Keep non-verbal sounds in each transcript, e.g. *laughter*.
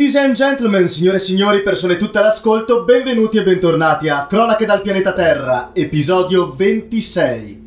Ladies and gentlemen, signore e signori, persone tutte all'ascolto, benvenuti e bentornati a Cronache dal pianeta Terra, episodio 26.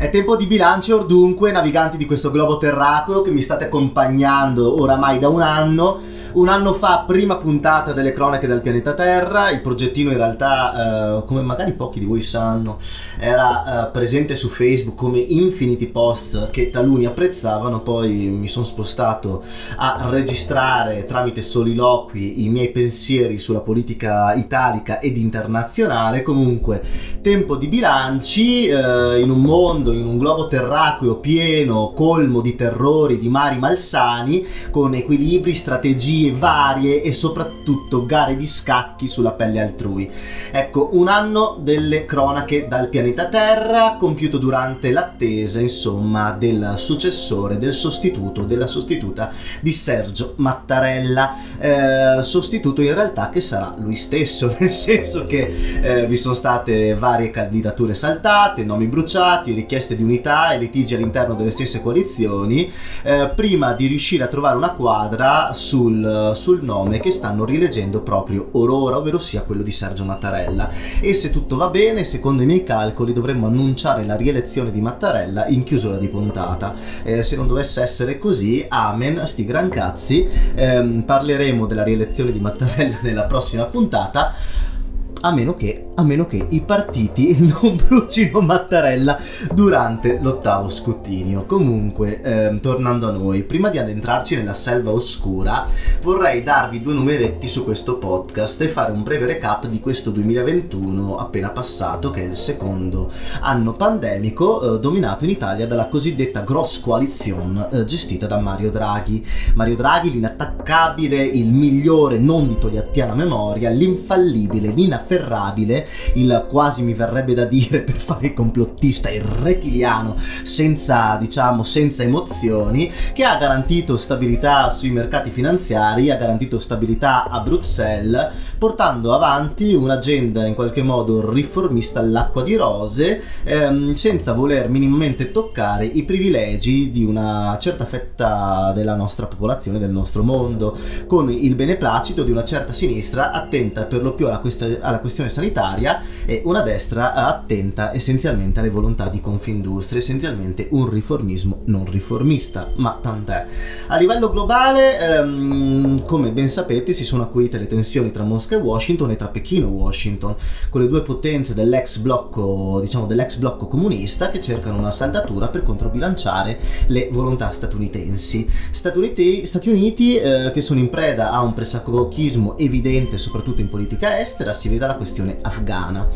È tempo di bilancio, dunque, naviganti di questo globo terracqueo che mi state accompagnando oramai da un anno. Un anno fa, prima puntata delle cronache del pianeta Terra, il progettino in realtà, eh, come magari pochi di voi sanno, era eh, presente su Facebook come infinity post che taluni apprezzavano, poi mi sono spostato a registrare tramite soliloqui i miei pensieri sulla politica italica ed internazionale. Comunque, tempo di bilanci eh, in un mondo mondo in un globo terracqueo pieno, colmo di terrori, di mari malsani, con equilibri, strategie varie e soprattutto gare di scacchi sulla pelle altrui. Ecco, un anno delle cronache dal pianeta Terra, compiuto durante l'attesa, insomma, del successore, del sostituto, della sostituta di Sergio Mattarella, eh, sostituto in realtà che sarà lui stesso, *laughs* nel senso che eh, vi sono state varie candidature saltate, nomi bruciati, richieste richieste di unità e litigi all'interno delle stesse coalizioni eh, prima di riuscire a trovare una quadra sul, sul nome che stanno rileggendo proprio Aurora, ovvero sia quello di Sergio Mattarella. E se tutto va bene, secondo i miei calcoli, dovremmo annunciare la rielezione di Mattarella in chiusura di puntata. Eh, se non dovesse essere così, amen, sti gran cazzi. Eh, parleremo della rielezione di Mattarella *laughs* nella prossima puntata a meno che a meno che i partiti *laughs* non brucino Mattarella durante l'ottavo scrutinio. Comunque, ehm, tornando a noi, prima di addentrarci nella selva oscura, vorrei darvi due numeretti su questo podcast e fare un breve recap di questo 2021 appena passato, che è il secondo anno pandemico eh, dominato in Italia dalla cosiddetta Gross Coalition eh, gestita da Mario Draghi. Mario Draghi, l'inattaccabile, il migliore non di togliattiana memoria, l'infallibile, l'inafferrabile il quasi mi verrebbe da dire per fare il complottista, il retiliano, senza diciamo senza emozioni, che ha garantito stabilità sui mercati finanziari, ha garantito stabilità a Bruxelles, portando avanti un'agenda in qualche modo riformista all'acqua di rose, ehm, senza voler minimamente toccare i privilegi di una certa fetta della nostra popolazione, del nostro mondo, con il beneplacito di una certa sinistra attenta per lo più alla, quest- alla questione sanitaria contraria e una destra attenta essenzialmente alle volontà di Confindustria, essenzialmente un riformismo non riformista, ma tant'è. A livello globale, ehm, come ben sapete, si sono acuite le tensioni tra Mosca e Washington e tra Pechino e Washington, con le due potenze dell'ex blocco, diciamo dell'ex blocco comunista che cercano una saldatura per controbilanciare le volontà statunitensi. Stati Uniti, Stati Uniti eh, che sono in preda a un pressacochismo evidente soprattutto in politica estera, si veda la questione afghana afghana.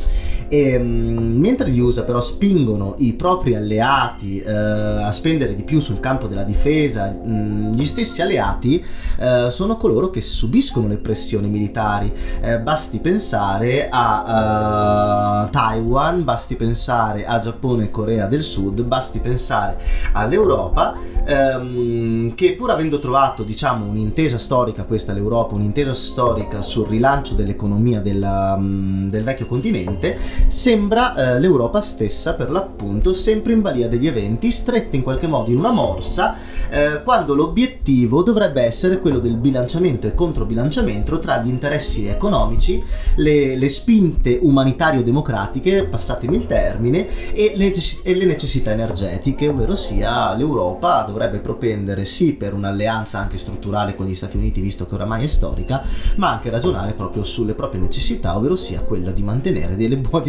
E, ehm, mentre gli USA però spingono i propri alleati eh, a spendere di più sul campo della difesa, mm, gli stessi alleati eh, sono coloro che subiscono le pressioni militari. Eh, basti pensare a uh, Taiwan, basti pensare a Giappone e Corea del Sud, basti pensare all'Europa ehm, che pur avendo trovato diciamo un'intesa storica, questa l'Europa, un'intesa storica sul rilancio dell'economia della, um, del vecchio continente, sembra eh, l'Europa stessa per l'appunto sempre in balia degli eventi, stretta in qualche modo in una morsa, eh, quando l'obiettivo dovrebbe essere quello del bilanciamento e controbilanciamento tra gli interessi economici, le, le spinte umanitario-democratiche, passatemi il termine, e le, e le necessità energetiche, ovvero sia l'Europa dovrebbe propendere sì per un'alleanza anche strutturale con gli Stati Uniti, visto che oramai è storica, ma anche ragionare proprio sulle proprie necessità, ovvero sia quella di mantenere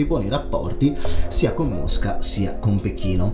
buoni rapporti sia con Mosca sia con Pechino.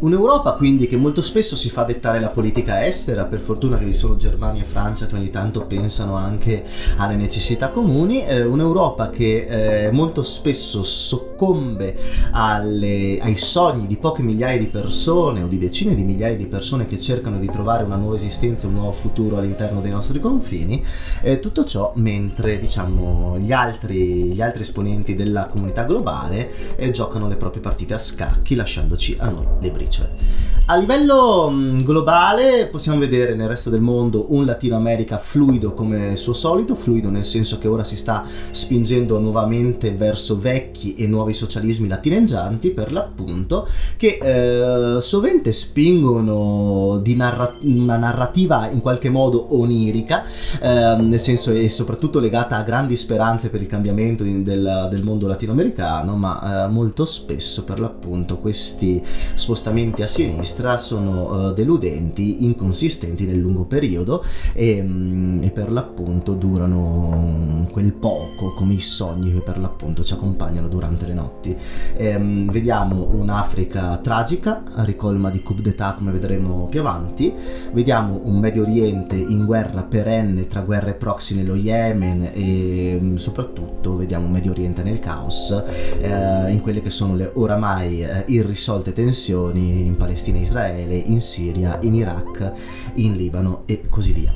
Un'Europa quindi che molto spesso si fa dettare la politica estera, per fortuna che vi sono Germania e Francia che ogni tanto pensano anche alle necessità comuni, eh, un'Europa che eh, molto spesso soccombe alle, ai sogni di poche migliaia di persone o di decine di migliaia di persone che cercano di trovare una nuova esistenza, un nuovo futuro all'interno dei nostri confini, eh, tutto ciò mentre diciamo gli altri, gli altri esponenti della comunità globale eh, giocano le proprie partite a scacchi lasciandoci a noi le briciole. Invece. A livello mm, globale possiamo vedere nel resto del mondo un Latino America fluido come suo solito, fluido nel senso che ora si sta spingendo nuovamente verso vecchi e nuovi socialismi latineggianti per l'appunto, che eh, sovente spingono di narra- una narrativa in qualche modo onirica, eh, nel senso e soprattutto legata a grandi speranze per il cambiamento in, del, del, mondo latinoamericano, ma eh, molto spesso per l'appunto questi spostamenti a sinistra sono uh, deludenti, inconsistenti nel lungo periodo e, um, e, per l'appunto durano quel poco come i sogni che per l'appunto ci accompagnano durante le notti. E, um, vediamo un'Africa tragica, ricolma di coup d'etat come vedremo più avanti, vediamo un Medio Oriente in guerra perenne tra guerre proxy nello Yemen e um, soprattutto vediamo un Medio Oriente nel caos, eh, in quelle che sono le oramai eh, irrisolte tensioni in Palestina e Israele in Siria, in Iraq, in Libano e così via.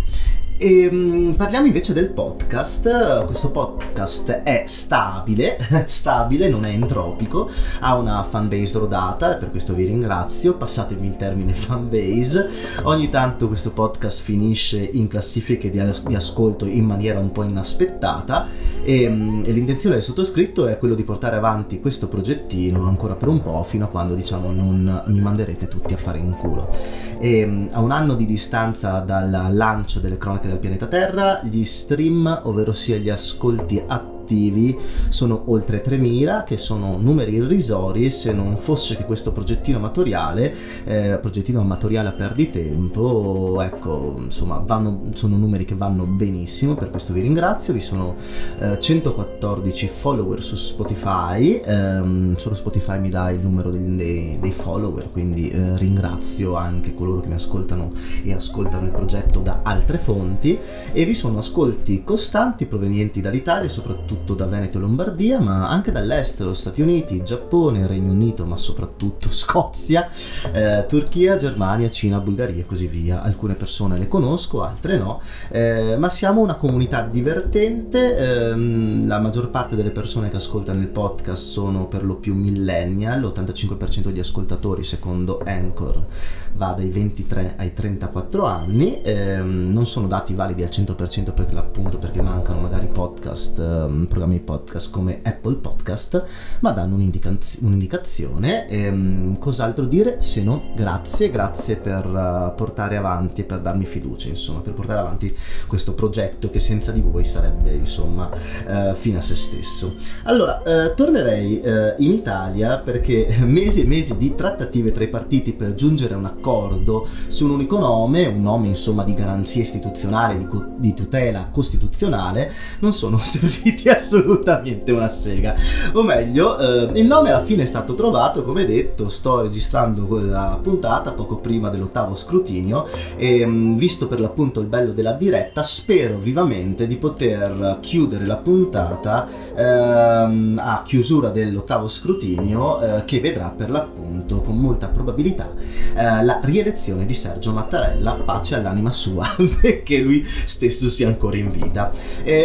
E, um, parliamo invece del podcast. Questo podcast è stabile, *laughs* stabile, non è entropico, ha una fanbase rodata per questo vi ringrazio. Passatemi il termine *laughs* fanbase. Ogni tanto questo podcast finisce in classifiche di, as- di ascolto in maniera un po' inaspettata e, um, e, l'intenzione del sottoscritto è quello di portare avanti questo progettino ancora per un po' fino a quando diciamo non mi manderete tutti a fare in culo. E, um, a un anno di distanza dal lancio delle cronache del pianeta Terra, gli stream, ovvero sia gli ascolti attivi attivi sono oltre 3.000, che sono numeri irrisori se non fosse che questo progettino amatoriale, eh, progettino amatoriale a perditempo, ecco, insomma, vanno, sono numeri che vanno benissimo, per questo vi ringrazio, vi sono eh, 114 follower su Spotify, ehm, solo Spotify mi dà il numero dei, dei, dei follower, quindi eh, ringrazio anche coloro che mi ascoltano e ascoltano il progetto da altre fonti. E vi sono ascolti costanti provenienti dall'Italia, soprattutto soprattutto da Veneto e Lombardia, ma anche dall'estero, Stati Uniti, Giappone, Regno Unito, ma soprattutto *laughs* Scozia, eh, Turchia, Germania, Cina, Bulgaria e così via. Alcune persone le conosco, altre no, eh, ma siamo una comunità divertente, ehm, la maggior parte delle persone che ascoltano il podcast sono per lo più millennial, l'85% degli ascoltatori secondo Anchor va dai 23 ai 34 anni, ehm, non sono dati validi al 100% perché appunto perché mancano magari podcast ehm, programmi podcast come Apple Podcast, ma danno un'indicaz- un'indicazione. E, um, cos'altro dire se non grazie, grazie per uh, portare avanti per darmi fiducia, insomma, per portare avanti questo progetto che senza di voi sarebbe, insomma, uh, fine a se stesso. Allora, uh, tornerei in Italia perché mesi e mesi di trattative tra i partiti per giungere a un accordo su un unico nome, un nome insomma di garanzia istituzionale, di, co- di tutela costituzionale, non sono *laughs* serviti a assolutamente una sega. O meglio, eh, il nome alla fine è stato trovato, come detto, sto registrando la puntata poco prima dell'ottavo scrutinio e mm, visto per l'appunto il bello della diretta, spero vivamente di poter chiudere la puntata ehm, a chiusura dell'ottavo scrutinio eh, che vedrà per l'appunto con molta probabilità eh, la rielezione di Sergio Mattarella, pace all'anima sua, *laughs* perché lui stesso sia ancora in vita.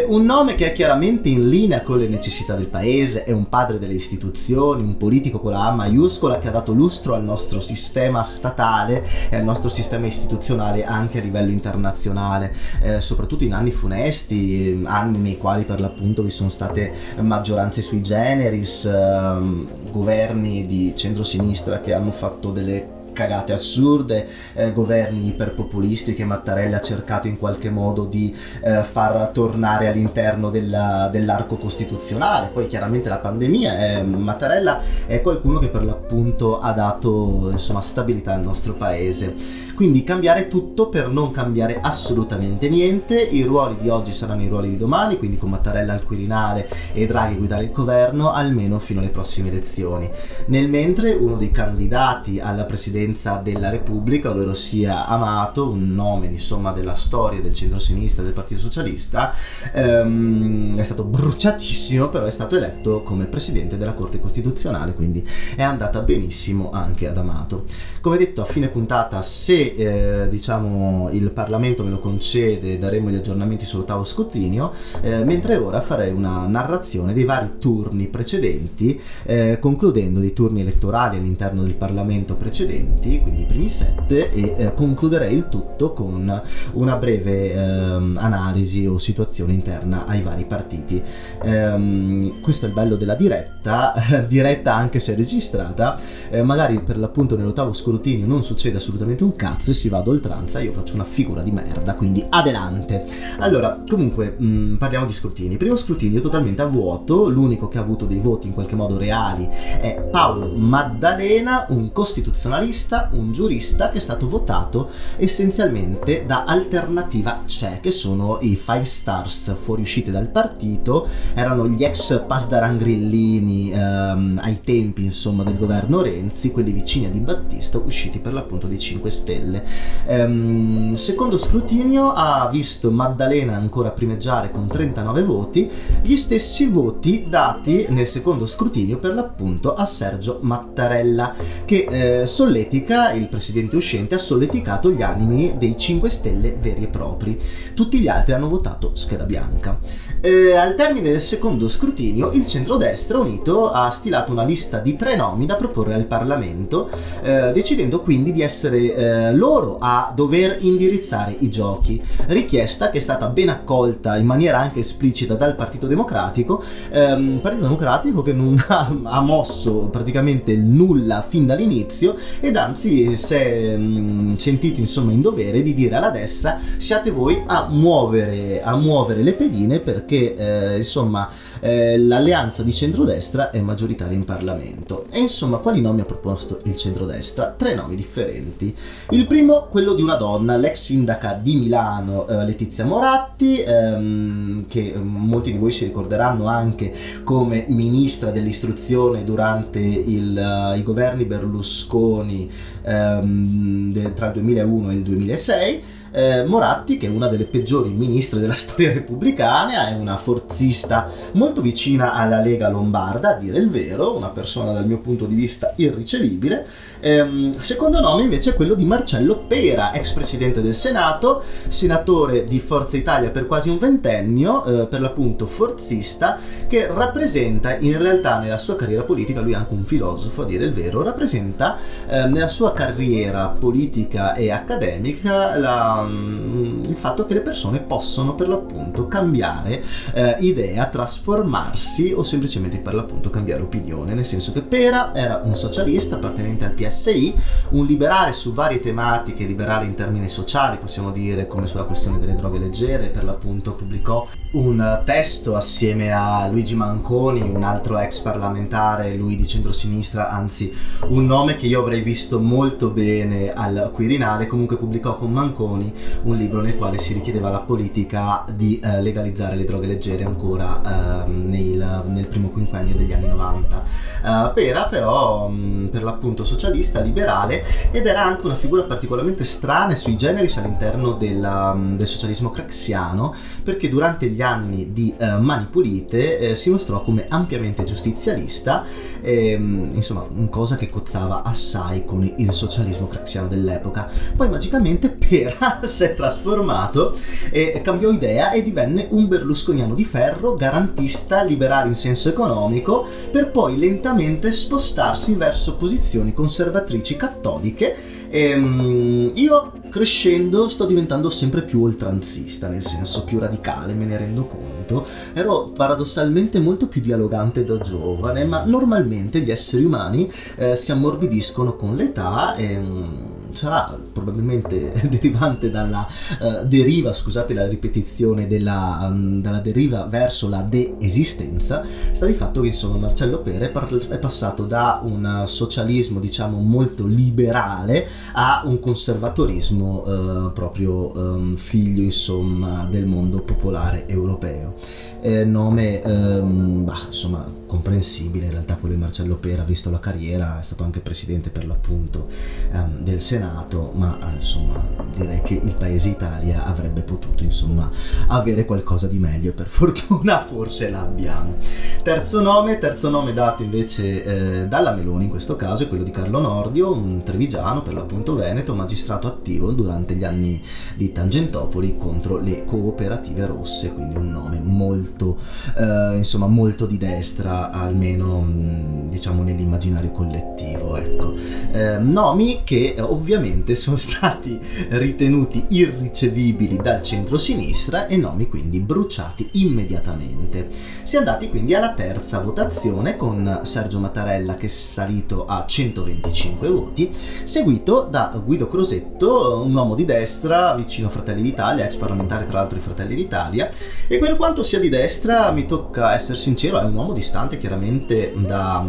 un nome che è chiaramente in in linea con le necessità del paese, è un padre delle istituzioni, un politico con la A maiuscola che ha dato lustro al nostro sistema statale e al nostro sistema istituzionale anche a livello internazionale, eh, soprattutto in anni funesti, anni nei quali per l'appunto vi sono state maggioranze sui generis, eh, governi di centrosinistra che hanno fatto delle cagate assurde, eh, governi iperpopulisti che Mattarella ha cercato in qualche modo di eh, far tornare all'interno della, dell'arco costituzionale. Poi chiaramente la pandemia, eh, Mattarella è qualcuno che per l'appunto ha dato insomma, stabilità al nostro paese. Quindi cambiare tutto per non cambiare assolutamente niente. I ruoli di oggi saranno i ruoli di domani, quindi con Mattarella al Quirinale e Draghi guidare il governo almeno fino alle prossime elezioni. Nel mentre uno dei candidati alla presidenza della Repubblica, ovvero sia Amato, un nome insomma della storia del centro-sinistra del Partito Socialista, ehm, è stato bruciatissimo, però è stato eletto come presidente della Corte Costituzionale, quindi è andata benissimo anche ad Amato. Come detto a fine puntata, se eh, diciamo, il Parlamento me lo concede, daremo gli aggiornamenti sull'ottavo scrutinio, eh, mentre ora farei una narrazione dei vari turni precedenti, eh, concludendo dei turni elettorali all'interno del Parlamento precedenti argomenti, quindi i primi sette, e eh, concluderei il tutto con una breve ehm, analisi o situazione interna ai vari partiti. Ehm, questo è il bello della diretta, *laughs* diretta anche se registrata, eh, magari per l'appunto nell'ottavo scrutinio non succede assolutamente un cazzo e si va ad oltranza, io faccio una figura di merda, quindi adelante. Allora, comunque, mh, mm, parliamo di scrutini. Primo scrutinio totalmente a vuoto, l'unico che ha avuto dei voti in qualche modo reali è Paolo Maddalena, un costituzionalista, un giurista che è stato votato essenzialmente da Alternativa C'è, che sono i five stars fuoriusciti dal partito, erano gli ex Pasdaran Grillini ehm, ai tempi insomma del governo Renzi, quelli vicini a Di Battista, usciti per l'appunto dei 5 Stelle. Ehm, secondo scrutinio ha visto Maddalena ancora primeggiare con 39 voti, gli stessi voti dati nel secondo scrutinio per l'appunto a Sergio Mattarella, che eh, solletica, il presidente uscente, ha solleticato gli animi dei 5 Stelle veri e propri. Tutti gli altri hanno votato scheda bianca. Eh, al termine del secondo scrutinio, il centrodestra unito ha stilato una lista di tre nomi da proporre al Parlamento, eh, decidendo quindi di essere eh, loro a dover indirizzare i giochi. Richiesta che è stata ben accolta in maniera anche esplicita dal Partito Democratico, ehm, Partito Democratico che non *laughs* ha, ha, mosso praticamente nulla fin dall'inizio ed anzi si è mm, sentito insomma in dovere di dire alla destra siate voi a muovere, a muovere le pedine per perché eh, insomma eh, l'alleanza di centrodestra è maggioritaria in Parlamento. E insomma, quali nomi ha proposto il centrodestra? Tre nomi differenti. Il primo, quello di una donna, l'ex sindaca di Milano, eh, Letizia Moratti, ehm, che mm, molti di voi si ricorderanno anche come ministra dell'istruzione durante il, uh, i governi Berlusconi ehm, de, tra il 2001 e il 2006 eh, Moratti, che è una delle peggiori ministre della *laughs* storia repubblicana, è una forzista molto vicina alla Lega Lombarda, a dire il vero, una persona dal mio punto di vista irricevibile. Ehm, secondo nome invece è quello di Marcello Pera, ex presidente del Senato, senatore di Forza Italia per quasi un ventennio, eh, per l'appunto forzista, che rappresenta in realtà nella sua carriera politica, lui è anche un filosofo a dire il vero, rappresenta eh, nella sua carriera politica e accademica la um, il fatto che le persone possono per l'appunto cambiare eh, idea, trasformarsi o semplicemente per l'appunto cambiare opinione, nel senso che Pera era un socialista appartenente al PSI, un liberale su varie tematiche, liberale in termini sociali, possiamo dire, come sulla questione delle droghe leggere, per l'appunto pubblicò un testo assieme a Luigi Manconi, un altro ex parlamentare, lui di centrosinistra, anzi un nome che io avrei visto molto bene al Quirinale, comunque pubblicò con Manconi un libro nel quale si richiedeva alla politica di eh, legalizzare le droghe leggere ancora eh, nel, nel, primo quinquennio degli anni 90. Eh, Pera però mh, per l'appunto socialista, liberale ed era anche una figura particolarmente strana sui generis all'interno della, mm, del socialismo craxiano perché durante gli anni di eh, Mani Pulite eh, si mostrò come ampiamente giustizialista, e, mm, insomma cosa che cozzava assai con il socialismo craxiano dell'epoca. Poi magicamente *laughs* Pera si è trasformato e cambiò idea e divenne un berlusconiano di ferro, garantista, liberale in senso economico, per poi lentamente spostarsi verso posizioni conservatrici cattoliche. E, um, io crescendo sto diventando sempre più oltranzista, nel senso più radicale, me ne rendo conto. Ero paradossalmente molto più dialogante da giovane, ma normalmente gli esseri umani eh, si ammorbidiscono con l'età e... Um, sarà probabilmente *laughs* derivante dalla uh, deriva, scusate la ripetizione, della, um, dalla deriva verso la de-esistenza, sta di fatto che insomma Marcello Pere è passato da un socialismo diciamo molto liberale a un conservatorismo uh, proprio um, figlio insomma del mondo popolare europeo. Eh, nome ehm, bah, insomma comprensibile in realtà quello di Marcello Pera visto la carriera è stato anche presidente per l'appunto ehm, del Senato ma eh, insomma direi che il paese Italia avrebbe potuto insomma avere qualcosa di meglio per *laughs* fortuna forse l'abbiamo. Terzo nome terzo nome dato invece eh, dalla Meloni in questo caso è quello di Carlo Nordio un trevigiano per l'appunto veneto magistrato attivo durante gli anni di Tangentopoli contro le cooperative rosse quindi un nome molto eh, insomma, molto di destra, almeno mm, diciamo nell'immaginario collettivo. ecco. Eh, nomi che ovviamente sono *laughs* stati ritenuti irricevibili dal centro-sinistra e nomi quindi bruciati immediatamente. Si è andati quindi alla terza votazione con Sergio Mattarella che è salito a 125 voti, seguito da Guido Crosetto, un uomo di destra vicino a Fratelli d'Italia, ex parlamentare tra l'altro di Fratelli d'Italia, e per quanto sia di destra mi tocca essere sincero, è un uomo distante chiaramente da da,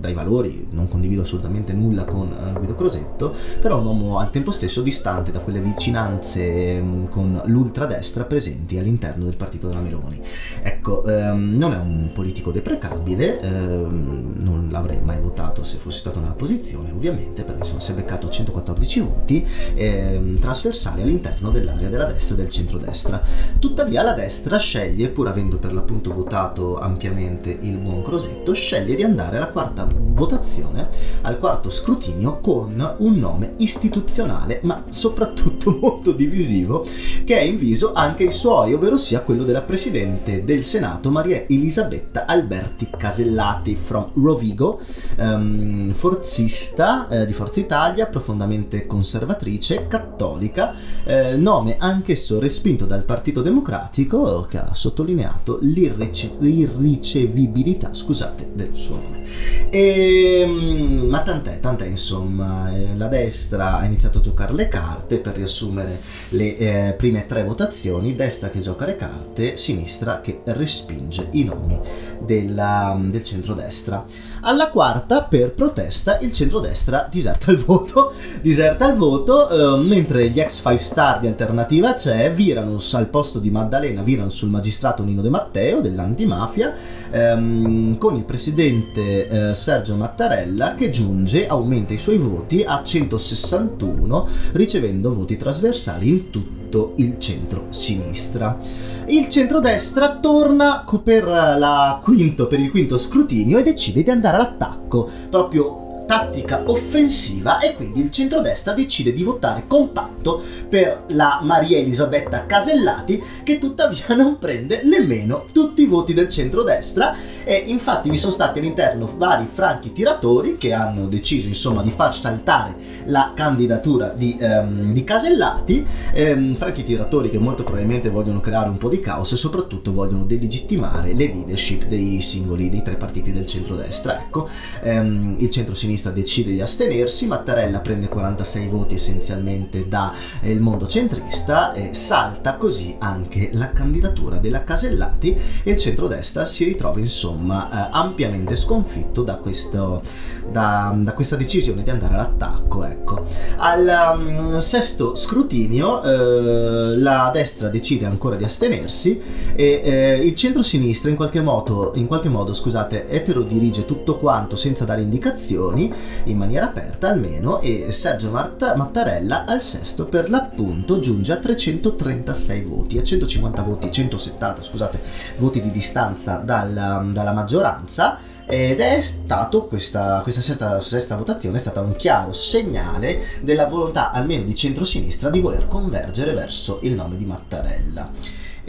dai valori, non condivido assolutamente nulla con uh, Guido Crosetto, però un uomo al tempo stesso distante da quelle vicinanze um, con l'ultradestra presenti all'interno del partito della Meloni. Ecco, um, non è un politico deprecabile, um, non l'avrei mai votato se fosse stato nella posizione, ovviamente, però insomma si è beccato 114 voti eh, trasversali all'interno dell'area della destra e del centrodestra. Tuttavia la destra sceglie, pur avendo per l'appunto votato ampiamente il buon Crosetto, sceglie di andare alla quarta votazione, al quarto scrutinio con un nome istituzionale, ma soprattutto *laughs* molto divisivo, che è inviso anche ai suoi, ovvero sia quello della Presidente del Senato Maria Elisabetta Alberti Casellati from Rovigo, um, forzista eh, di Forza Italia, profondamente conservatrice, cattolica, eh, nome anch'esso respinto dal Partito Democratico che ha sottolineato l'irrice- l'irricevibilità scusate, del suo nome. E, ehm, ma tant'è, tant'è insomma, eh, la destra ha iniziato a giocare le carte per riassumere le eh, prime tre votazioni, destra che gioca le carte, sinistra che respinge i nomi della, del centrodestra. Alla quarta, per protesta, il centrodestra diserta il voto, *laughs* diserta il voto eh, mentre gli ex 5 star di Alternativa C'è virano al posto di Maddalena, virano sul magistrato Nino De Matteo dell'antimafia ehm, con il presidente eh, Sergio Mattarella che giunge, aumenta i suoi voti a 161 ricevendo voti trasversali in tutto il centro-sinistra. Il centrodestra torna per, quinto, per il quinto scrutinio e decide di andare all'attacco, proprio tattica offensiva e quindi il centrodestra decide di votare compatto per la Maria Elisabetta Casellati che tuttavia *laughs* non prende nemmeno tutti i voti del centrodestra e infatti vi sono stati all'interno vari franchi tiratori che hanno deciso insomma di far saltare la candidatura di, um, di Casellati, um, franchi tiratori che molto probabilmente vogliono creare un po' di caos e soprattutto vogliono delegittimare le leadership dei singoli, dei tre partiti del centrodestra. Ecco, um, il centro-sinistra sinistra decide di astenersi, Mattarella prende 46 voti essenzialmente dal eh, mondo centrista e salta così anche la candidatura della Casellati e il centrodestra si ritrova insomma eh, ampiamente sconfitto da, questo, da, da, questa decisione di andare all'attacco. Ecco. Al um, sesto scrutinio eh, la destra decide ancora di astenersi e eh, il centro-sinistra in qualche modo, in qualche modo scusate, eterodirige tutto quanto senza dare indicazioni in maniera aperta almeno e Sergio Mart- Mattarella al sesto per l'appunto giunge a 336 voti, a 150 voti, 170 scusate, voti di distanza dalla, dalla maggioranza ed è stato questa, questa sesta, sesta, votazione è stata un chiaro segnale della volontà almeno di centrosinistra di voler convergere verso il nome di Mattarella.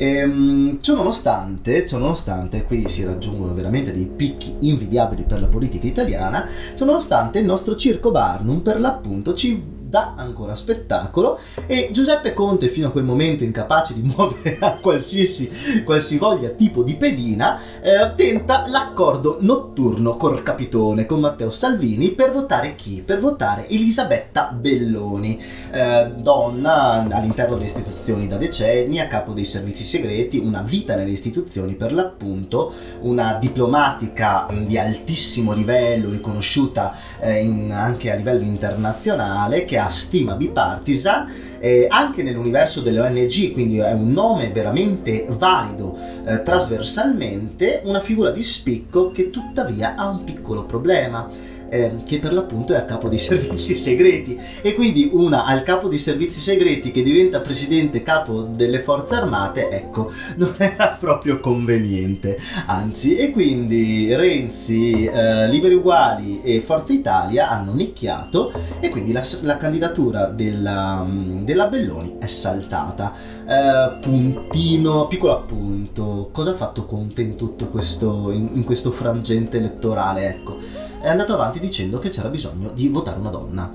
Ehm, ciò nonostante, ciò nonostante, qui si raggiungono veramente dei picchi invidiabili per la politica italiana, ciò nonostante il nostro Circo Barnum per l'appunto ci dà ancora spettacolo e Giuseppe Conte fino a quel momento incapace di *laughs* muovere a qualsiasi qualsivoglia tipo di pedina eh, tenta l'accordo notturno col capitone con Matteo Salvini per votare chi? Per votare Elisabetta Belloni eh, donna all'interno delle istituzioni da decenni a capo dei servizi segreti una vita nelle istituzioni per l'appunto una diplomatica di altissimo livello riconosciuta eh, in, anche a livello internazionale che ha stima bipartisan eh, anche nell'universo delle ONG, quindi è un nome veramente valido eh, trasversalmente, una figura di spicco che tuttavia ha un piccolo problema eh, che per l'appunto è a capo dei *laughs* servizi segreti e quindi una al capo dei servizi segreti che diventa presidente capo delle forze armate, ecco, *laughs* non era proprio conveniente, anzi, e quindi Renzi, eh, Liberi Uguali e Forza Italia hanno nicchiato e quindi la, la candidatura della, della, Belloni è saltata. Eh, puntino, piccolo appunto, cosa ha fatto Conte in tutto questo, in, in questo frangente elettorale? Ecco, è andato avanti dicendo che c'era bisogno di votare una donna.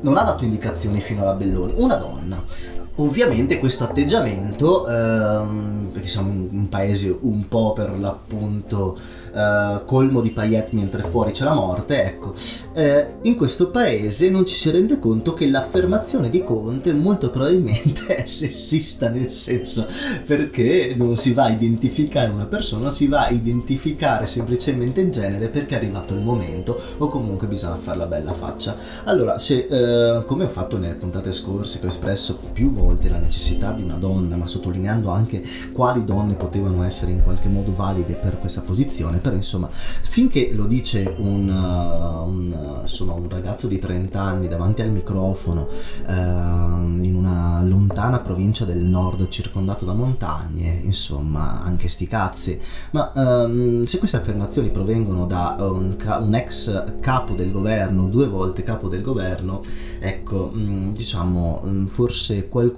Non ha dato indicazioni fino alla Belloni, una donna. Ovviamente questo atteggiamento, ehm, perché siamo un paese un po' per l'appunto eh, colmo di paillette mentre fuori c'è la morte, ecco, eh, in questo paese non ci si rende conto che l'affermazione di Conte molto probabilmente è sessista nel senso perché non si va a identificare una persona, si va a identificare semplicemente il genere perché è arrivato il momento o comunque bisogna fare la bella faccia. Allora, se eh, come ho fatto nelle puntate scorse che ho espresso più volte la necessità di una donna, ma sottolineando anche quali donne potevano essere in qualche modo valide per questa posizione, però insomma finché lo dice un, uh, un, uh, insomma, un ragazzo di 30 anni davanti al microfono uh, in una lontana provincia del nord circondato da montagne, insomma anche sti cazzi, ma um, se queste affermazioni provengono da un, un, ex capo del governo, due volte capo del governo, ecco um, diciamo um, forse qualcuno,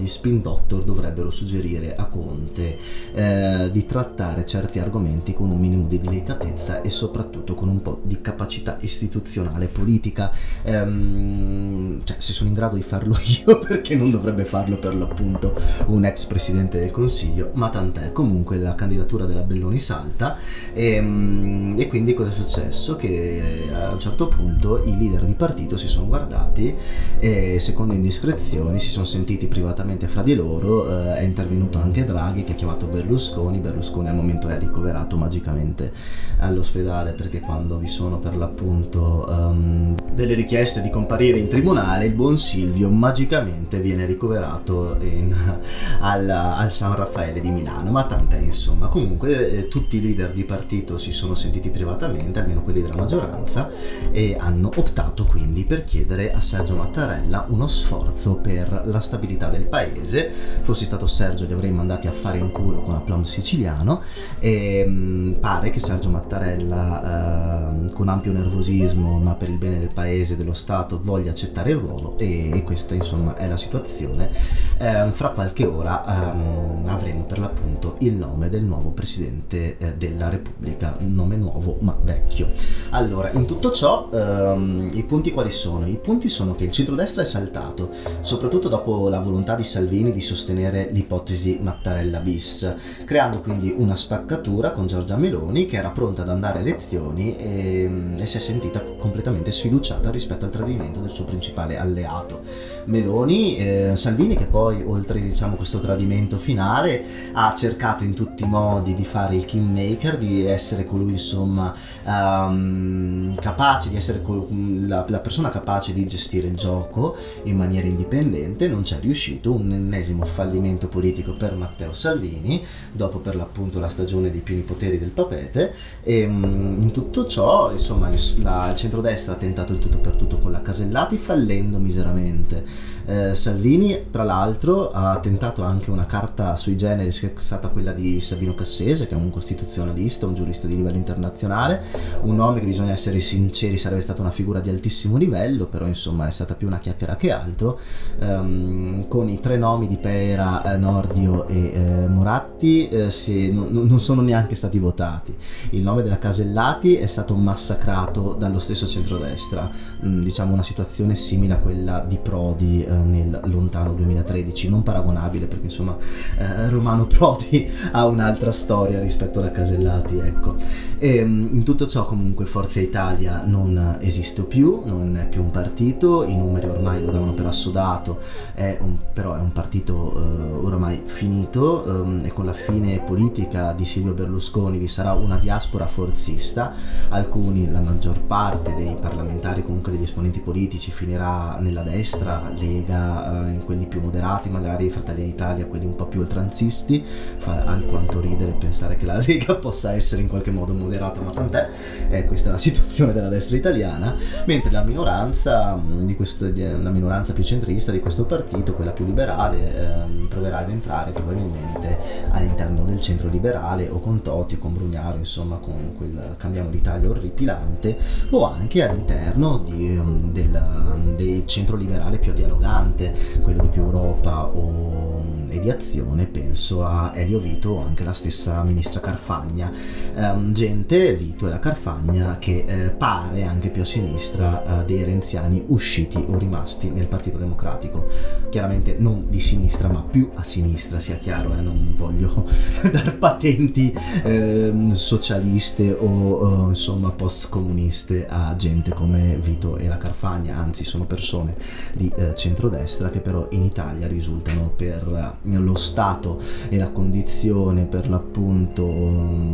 gli spin doctor dovrebbero suggerire a Conte eh, di trattare certi argomenti con un minimo di delicatezza e soprattutto con un po' di capacità istituzionale politica. Ehm, cioè, se sono in grado di farlo *laughs* io, perché non dovrebbe farlo per l'appunto un ex presidente del Consiglio? Ma tant'è, comunque la candidatura della Belloni salta e, ehm, e quindi cosa è successo? Che eh, a un certo punto i leader di partito si sono guardati e secondo indiscrezioni si sono sentiti privatamente fra di loro, eh, è intervenuto anche Draghi che ha chiamato Berlusconi, Berlusconi al momento è ricoverato magicamente all'ospedale perché quando vi sono per l'appunto um, delle richieste di comparire in tribunale il buon Silvio magicamente viene ricoverato in, *laughs* al, al, San Raffaele di Milano. Ma tant'è insomma. Comunque eh, tutti i leader di partito si sono sentiti privatamente almeno quelli della maggioranza e hanno optato quindi per chiedere a Sergio Mattarella uno sforzo per la stabilità del paese fossi stato Sergio li avrei mandati a fare in culo con aplomb siciliano e mh, mm, pare che Sergio Mattarella, eh, con ampio nervosismo, ma per il bene del paese, dello Stato, voglia accettare il ruolo e, e questa insomma è la situazione. Eh, fra qualche ora ehm, avremo per l'appunto il nome del nuovo Presidente eh, della Repubblica, nome nuovo ma vecchio. Allora, in tutto ciò ehm, i punti quali sono? I punti sono che il centrodestra è saltato, soprattutto dopo la volontà di Salvini di sostenere l'ipotesi Mattarella bis, creando quindi una spaccatura con Giorgia Meloni che era pronta ad andare a elezioni e, e, si è sentita completamente sfiduciata rispetto al tradimento del suo principale alleato. Meloni, eh, Salvini che poi oltre diciamo, questo tradimento finale ha cercato in tutti i modi di fare il kingmaker, di essere colui insomma um, capace, di essere col- la, la persona capace di gestire il gioco in maniera indipendente, non c'è riuscito, un ennesimo fallimento politico per Matteo Salvini, dopo per l'appunto la stagione dei pieni poteri del papete e mm, in tutto ciò insomma la, centrodestra ha tentato il tutto per tutto con la Casellati fallendo miseramente eh, Salvini tra l'altro ha tentato anche una carta sui generi che è stata quella di Sabino Cassese che è un costituzionalista un giurista di livello internazionale un nome che bisogna essere sinceri sarebbe stata una figura di altissimo livello però insomma è stata più una chiacchiera che altro um, con i tre nomi di Pera, eh, Nordio e eh, Moratti eh, si, no, non sono neanche stati votati. Il nome della Casellati è stato massacrato dallo stesso centrodestra, mm, diciamo una situazione simile a quella di Prodi eh, nel lontano 2013, non paragonabile perché insomma eh, Romano Prodi *laughs* ha un'altra storia rispetto alla Casellati, ecco. E, mm, in tutto ciò comunque Forza Italia non esiste più, non è più un partito, i numeri ormai lo davano per assodato, è un, però è un partito eh, oramai finito ehm, e con la fine politica di Silvio Berlusconi vi sarà una diaspora forzista, alcuni, la maggior parte dei parlamentari, comunque degli esponenti politici finirà nella destra, Lega, eh, quelli più moderati, magari Fratelli d'Italia, quelli un po' più oltranzisti, fa alquanto ridere pensare che la *laughs* Lega possa essere in qualche modo moderata, ma tant'è, eh, questa è la situazione della destra italiana, mentre la minoranza, mm, di questo, la minoranza più centrista di questo partito, quella più liberale, eh, proverà ad entrare probabilmente all'interno del centro liberale o con Totti o con Brugnaro insomma con quel cambiamo l'Italia orripilante o anche all'interno di, um, del, del centro liberale più dialogante quello di più Europa o e di azione, penso a Elio Vito o anche la stessa ministra Carfagna. Um, gente, Vito e la Carfagna, che eh, pare anche più a sinistra uh, dei renziani usciti o rimasti nel Partito Democratico. Chiaramente non di sinistra, ma più a sinistra, sia chiaro, eh, non voglio *laughs* dar patenti eh, socialiste o, o insomma post-comuniste a gente come Vito e la Carfagna, anzi sono persone di eh, centrodestra che però in Italia risultano per eh, lo stato e la condizione per l'appunto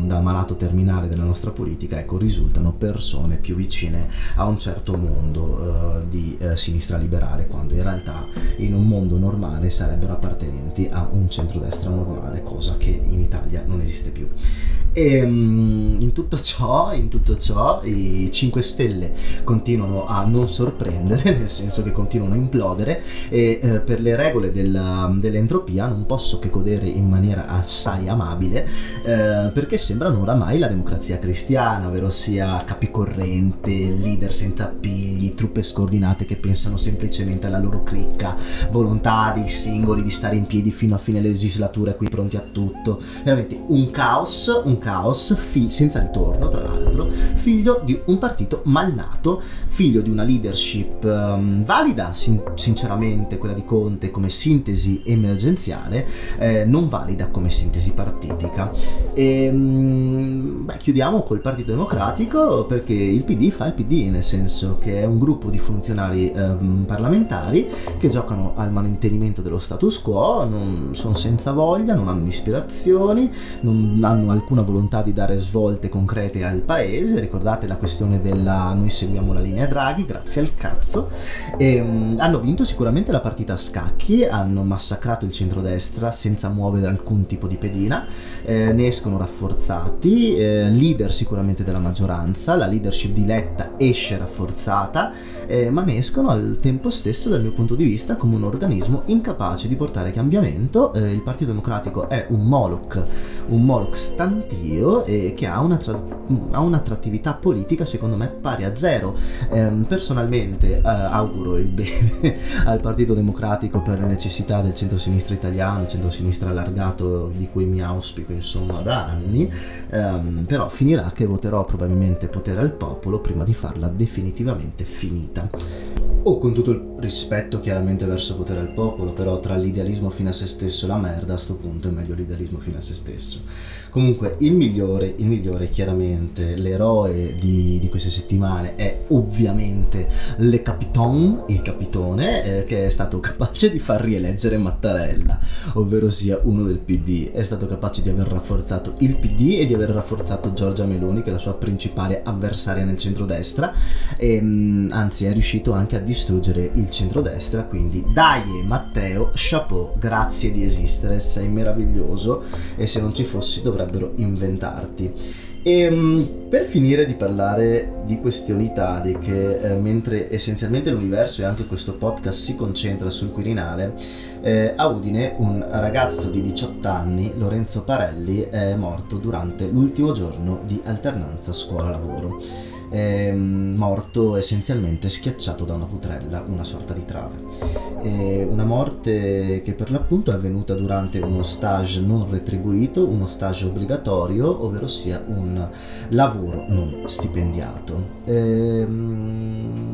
da malato terminale della nostra politica, ecco, risultano persone più vicine a un certo mondo eh, di eh, sinistra liberale, quando in realtà in un mondo normale sarebbero appartenenti a un centrodestra normale, cosa che in Italia non esiste più. E um, in tutto ciò, in tutto ciò, i 5 Stelle continuano a non sorprendere, *laughs* nel senso che continuano a implodere e eh, per le regole della, dell'entropia non posso che godere in maniera assai amabile eh, perché sembrano oramai la democrazia cristiana, ovvero sia capicorrente, leader senza appigli, truppe scordinate che pensano semplicemente alla loro cricca, volontà dei singoli di stare in piedi fino a fine legislatura qui pronti a tutto. Veramente un caos, un caos fi- senza ritorno, tra l'altro, figlio di un partito malnato, figlio di una leadership um, valida, sin- sinceramente, quella di Conte come sintesi emergenziale, eh, non valida come sintesi partitica. E, um, beh, chiudiamo col Partito Democratico perché il PD fa il PD, nel senso che è un gruppo di funzionari um, parlamentari che giocano al mantenimento dello status quo, non sono senza voglia, non hanno ispirazioni, non hanno alcuna volontà di dare svolte concrete al paese. Ricordate la questione della noi seguiamo la linea Draghi, grazie al cazzo. E, um, hanno vinto sicuramente la partita a scacchi, hanno massacrato il centrodestra senza muovere alcun tipo di pedina, eh, ne escono rafforzati, eh, leader sicuramente della maggioranza, la leadership di Letta esce rafforzata, eh, ma ne escono al tempo stesso dal mio punto di vista come un organismo incapace di portare cambiamento. Eh, il Partito Democratico è un Moloch, un Moloch stantio e che ha, una tra- ha un'attrattività politica secondo me pari a zero. Ehm, personalmente eh, auguro il bene *laughs* al Partito Democratico per le necessità del centro-sinistra italiano, centro-sinistra allargato di cui mi auspico insomma da anni, ehm, però finirà che voterò probabilmente potere al popolo prima di farla definitivamente finita o con tutto il rispetto chiaramente verso potere al popolo, però tra l'idealismo fino a se stesso e la merda, a sto punto è meglio l'idealismo fino a se stesso. Comunque il migliore, il migliore chiaramente, l'eroe di, di queste settimane è ovviamente Le Capiton, il capitone, eh, che è stato capace di far rieleggere Mattarella, ovvero sia uno del PD, è stato capace di aver rafforzato il PD e di aver rafforzato Giorgia Meloni, che è la sua principale avversaria nel centrodestra, e, mm, anzi è riuscito anche a distruggere il centrodestra, quindi dai Matteo, chapeau, grazie di esistere, sei meraviglioso e se non ci fossi dovrebbero inventarti. E ehm, per finire di parlare di questioni italiche, eh, mentre essenzialmente l'universo e anche questo podcast si concentra sul Quirinale, eh, a Udine un ragazzo di 18 anni, Lorenzo Parelli, è morto durante l'ultimo giorno di alternanza scuola-lavoro è morto essenzialmente schiacciato da una putrella, una sorta di trave. È una morte che per l'appunto è avvenuta durante uno stage non retribuito, uno stage obbligatorio, ovvero sia un lavoro non stipendiato. Ehm,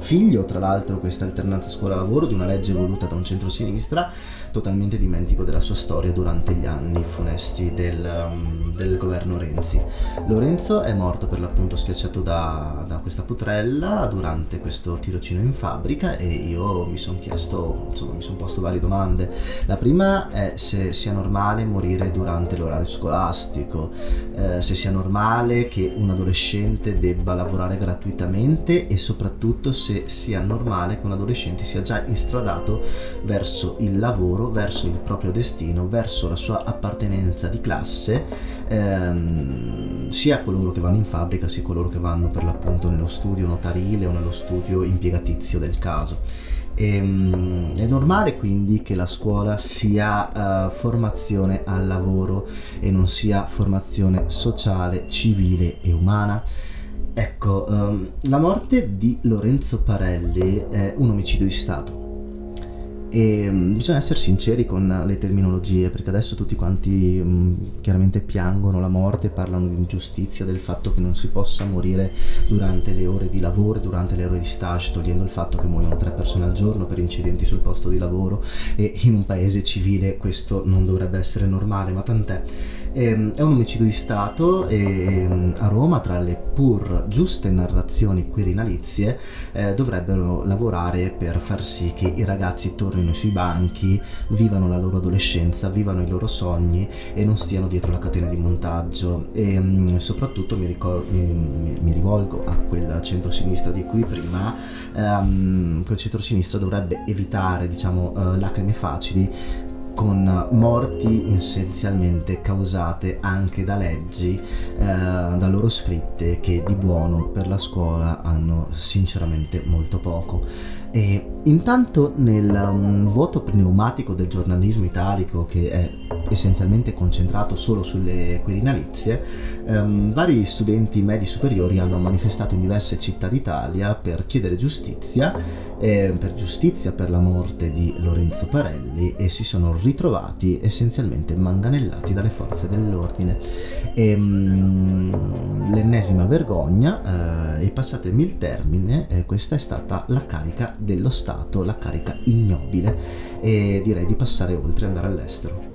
figlio, tra l'altro, questa alternanza scuola-lavoro di una legge voluta da un centro-sinistra, totalmente dimentico della sua storia durante gli anni funesti del, um, del governo Renzi. Lorenzo è morto per l'appunto schiacciato da, da, questa putrella durante questo tirocino in fabbrica e io mi sono chiesto, insomma, mi sono posto varie domande. La prima è se sia normale morire durante l'orario scolastico, eh, se sia normale che un adolescente debba lavorare gratuitamente e soprattutto se sia normale che un adolescente sia già instradato verso il lavoro, verso il proprio destino, verso la sua appartenenza di classe, ehm, sia coloro che vanno in fabbrica sia coloro che vanno per l'appunto nello studio notarile o nello studio impiegatizio del caso. Ehm, è normale quindi che la scuola sia uh, formazione al lavoro e non sia formazione sociale, civile e umana. Ecco, um, la morte di Lorenzo Parelli è un omicidio di Stato e um, bisogna essere sinceri con le terminologie perché adesso tutti quanti um, chiaramente piangono la morte, parlano di ingiustizia, del fatto che non si possa morire durante le ore di lavoro, durante le ore di stage, togliendo il fatto che muoiono tre persone al giorno per incidenti sul posto di lavoro e in un paese civile questo non dovrebbe essere normale, ma tant'è. Ehm, è un omicidio di Stato e ehm, a Roma, tra le pur giuste narrazioni quirinalizie, eh, dovrebbero lavorare per far sì che i ragazzi tornino sui banchi, vivano la loro adolescenza, vivano i loro sogni e non stiano dietro la catena di montaggio. E ehm, soprattutto mi, ricor- mi, mi rivolgo a quel centro-sinistra di cui prima, um, quel centro-sinistra dovrebbe evitare, diciamo, uh, lacrime facili con morti essenzialmente causate anche da leggi eh, da loro scritte che di buono per la scuola hanno sinceramente molto poco. E intanto nel um, vuoto pneumatico del giornalismo italico, che è essenzialmente concentrato solo sulle quirinalizie, um, vari studenti medi superiori hanno manifestato in diverse città d'Italia per chiedere giustizia, eh, per giustizia per la morte di Lorenzo Parelli e si sono ritrovati essenzialmente manganellati dalle forze dell'ordine. E, um, l'ennesima vergogna, eh, e passatemi il termine, eh, questa è stata la carica dello Stato, la carica ignobile e direi di passare oltre e andare all'estero.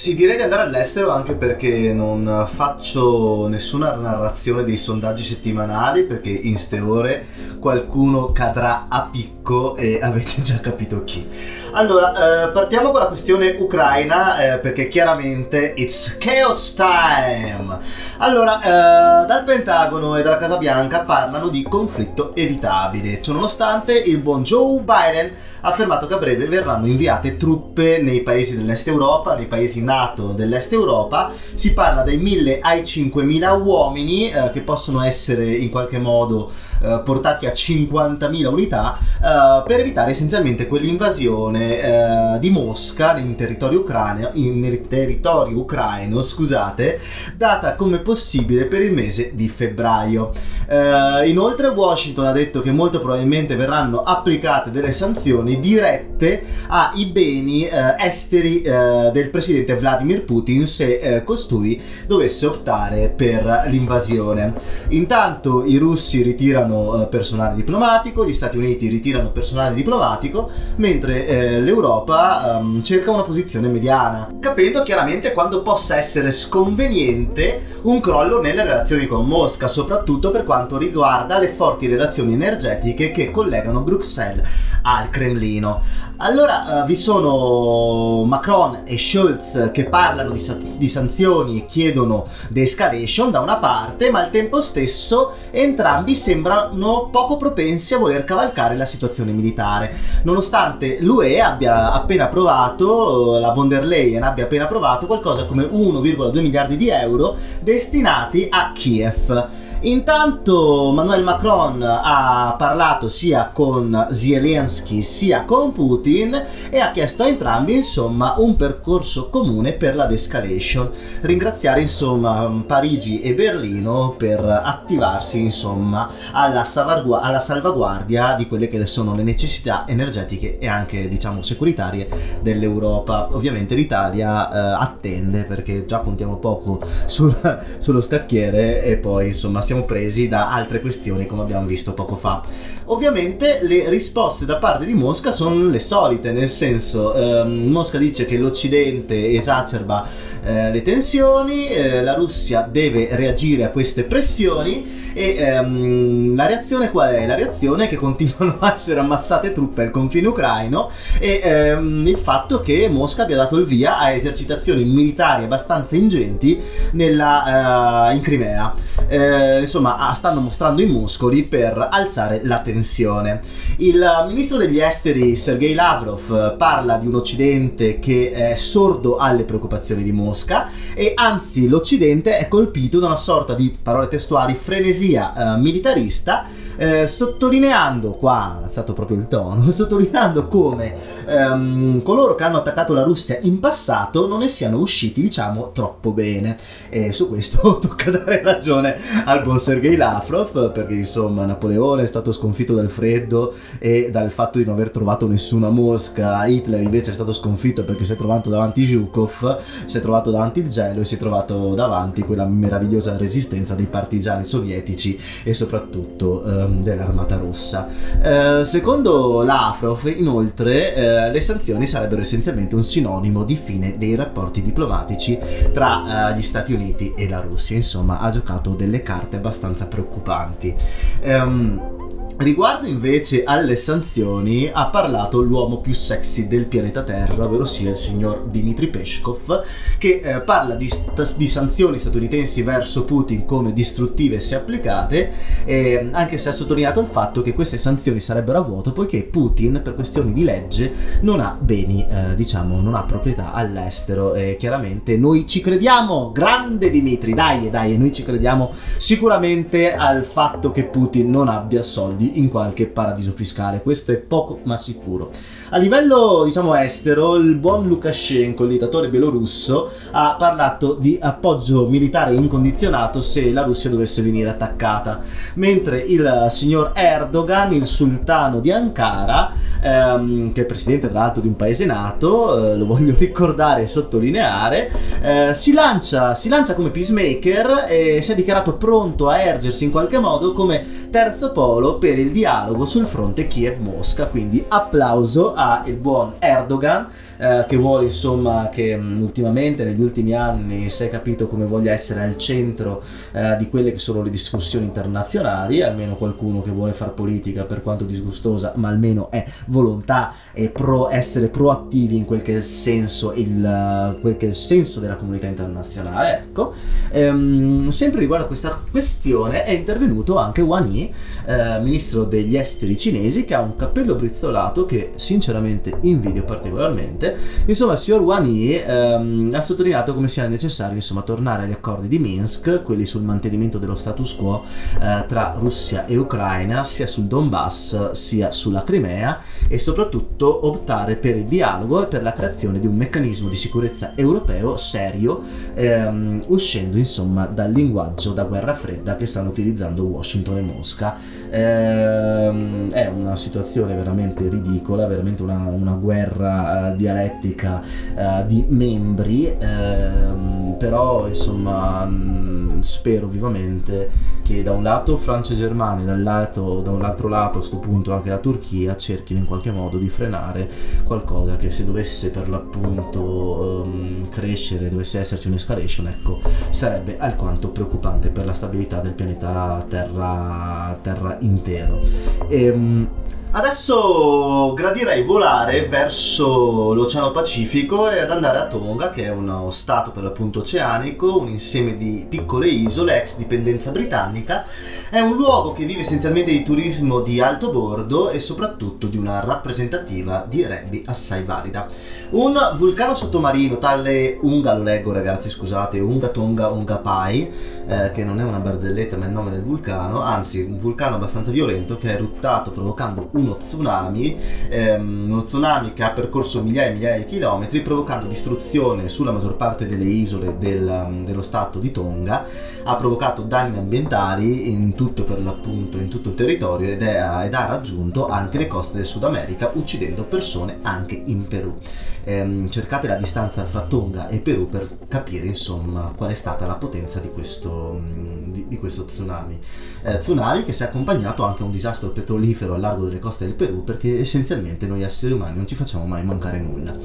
Sì, direi di andare all'estero anche perché non faccio nessuna narrazione dei sondaggi settimanali perché in ste ore qualcuno cadrà a picco e *laughs* avete già capito chi. Allora, eh, partiamo con la questione ucraina eh, perché chiaramente it's chaos time. Allora, eh, dal Pentagono e dalla Casa Bianca parlano di conflitto evitabile, ciononostante il buon Joe Biden ha affermato che a breve verranno inviate truppe nei paesi dell'est Europa, nei paesi NATO dell'est Europa. Si parla dai 1000 ai 5000 uomini eh, che possono essere in qualche modo eh, portati a 50.000 unità eh, per evitare essenzialmente quell'invasione eh, di Mosca in territorio ucraino, in territorio ucraino, scusate, data come possibile per il mese di febbraio. Eh, inoltre Washington ha detto che molto probabilmente verranno applicate delle sanzioni dirette ai beni eh, esteri del presidente Vladimir Putin se costui dovesse optare per l'invasione. Intanto i russi ritirano eh, personale diplomatico, gli Stati Uniti ritirano personale diplomatico, mentre eh, l'Europa um, cerca una posizione mediana, capendo chiaramente quando possa essere sconveniente un crollo nelle relazioni con Mosca, soprattutto per quanto riguarda le forti relazioni energetiche che collegano Bruxelles al Cremlino. Allora uh, vi sono Macron e Scholz che parlano di, sa- di sanzioni e chiedono de-escalation da una parte, ma al tempo stesso entrambi sembrano poco propensi a voler cavalcare la situazione militare, nonostante l'UE abbia appena approvato, la von der Leyen abbia appena approvato qualcosa come 1,2 miliardi di euro destinati a Kiev. Intanto Emmanuel Macron ha parlato sia con Zelensky sia con Putin e ha chiesto a entrambi insomma un percorso comune per la de-escalation. Ringraziare insomma Parigi e Berlino per attivarsi insomma alla, salvagu- alla salvaguardia di quelle che sono le necessità energetiche e anche diciamo securitarie dell'Europa. Ovviamente l'Italia eh, attende perché già contiamo poco sul, sullo scacchiere e poi insomma siamo presi da altre questioni come abbiamo visto poco fa. Ovviamente le risposte da parte di Mosca sono le solite, nel senso ehm, Mosca dice che l'Occidente esacerba eh, le tensioni, eh, la Russia deve reagire a queste pressioni e ehm, la reazione qual è? La reazione è che continuano *laughs* a essere ammassate truppe al confine ucraino e ehm, il fatto che Mosca abbia dato il via a esercitazioni militari abbastanza ingenti nella, uh, in Crimea. Eh, insomma, stanno mostrando i muscoli per alzare la tensione. Il ministro degli esteri Sergei Lavrov parla di un Occidente che è sordo alle preoccupazioni di Mosca e anzi l'Occidente è colpito da una sorta di parole testuali frenesia eh, militarista eh, sottolineando, qua è stato proprio il tono, *laughs* sottolineando come ehm, coloro che hanno attaccato la Russia in passato non ne siano usciti, diciamo, troppo bene. E su questo *laughs* tocca dare ragione al buon Sergei Lavrov, perché insomma Napoleone è stato sconfitto dal freddo e dal fatto di non aver trovato nessuna mosca, Hitler invece è stato sconfitto perché si è trovato davanti Zhukov, si è trovato davanti il gelo e si è trovato davanti quella meravigliosa resistenza dei partigiani sovietici e soprattutto ehm, dell'Armata Rossa. Eh, secondo Lavrov, inoltre, eh, le sanzioni sarebbero essenzialmente un sinonimo di fine dei rapporti diplomatici tra eh, gli Stati Uniti e la Russia. Insomma, ha giocato delle carte abbastanza preoccupanti. Um, Riguardo invece alle sanzioni, ha parlato l'uomo più sexy del pianeta Terra, ovvero sia il signor Dmitry Peshkov, che eh, parla di, st- di, sanzioni statunitensi verso Putin come distruttive se applicate, eh, anche se ha sottolineato il fatto che queste sanzioni sarebbero a vuoto poiché Putin, per questioni di legge, non ha beni, eh, diciamo, non ha proprietà all'estero. E chiaramente noi ci crediamo, grande Dmitry, dai, dai, noi ci crediamo sicuramente al fatto che Putin non abbia soldi in qualche paradiso fiscale. Questo è poco ma sicuro. A livello, diciamo, estero, il buon Lukashenko, il dittatore belorusso, ha parlato di appoggio militare incondizionato se la Russia dovesse venire attaccata, mentre il signor Erdogan, il sultano di Ankara, ehm, che è presidente tra l'altro di un paese nato, eh, lo voglio *laughs* ricordare e sottolineare, eh, si, lancia, si lancia come peacemaker e si è dichiarato pronto a ergersi in qualche modo come terzo polo per il dialogo sul fronte Kiev-Mosca, quindi applauso al buon Erdogan eh, che vuole insomma che mh, mm, ultimamente negli ultimi anni si è capito come voglia essere al centro eh, di quelle che sono le discussioni internazionali, almeno qualcuno che vuole fare politica per quanto disgustosa, ma almeno è volontà e pro, essere proattivi in quel che è il senso, il, quel che è il senso della comunità internazionale. Ecco. Ehm, sempre riguardo a questa questione è intervenuto anche Wang Yi, eh, ministro degli esteri cinesi, che ha un cappello brizzolato che sinceramente invidio particolarmente Insomma, Wang Yi ehm, ha sottolineato come sia necessario insomma, tornare agli accordi di Minsk, quelli sul mantenimento dello status quo eh, tra Russia e Ucraina, sia sul Donbass sia sulla Crimea e soprattutto optare per il dialogo e per la creazione di un meccanismo di sicurezza europeo serio, ehm, uscendo insomma dal linguaggio da guerra fredda che stanno utilizzando Washington e Mosca. Ehm, è una situazione veramente ridicola, veramente una, una guerra uh, dialettica dialettica eh, di membri, ehm, però insomma mh, spero vivamente che da un lato Francia e Germania, dal lato, da un altro lato a questo punto anche la Turchia cerchino in qualche modo di frenare qualcosa che se dovesse per l'appunto um, crescere, dovesse esserci un'escalation, ecco, sarebbe alquanto preoccupante per la stabilità del pianeta Terra, terra intero. E, um, Adesso gradirei volare verso l'Oceano Pacifico e ad andare a Tonga, che è uno stato per l'appunto oceanico, un insieme di piccole isole, ex dipendenza britannica. È un luogo che vive essenzialmente di turismo di alto bordo e soprattutto di una rappresentativa di rugby assai valida. Un vulcano sottomarino, tale Unga, lo leggo ragazzi, scusate, Unga Tonga Unga Pai, eh, che non è una barzelletta ma è il nome del vulcano, anzi un vulcano abbastanza violento che è eruttato provocando uno tsunami, ehm, uno tsunami che ha percorso migliaia e migliaia di chilometri, provocando distruzione sulla maggior parte delle isole del, dello stato di Tonga, ha provocato danni ambientali in tutto per l'appunto, in tutto il territorio ed, è, ed ha raggiunto anche le coste del Sud America, uccidendo persone anche in Perù. Ehm, cercate la distanza fra Tonga e Perù per capire insomma qual è stata la potenza di questo, di, di questo tsunami. Eh, tsunami che si è accompagnato anche a un disastro petrolifero al largo delle coste del Perù perché essenzialmente noi esseri umani non ci facciamo mai mancare nulla.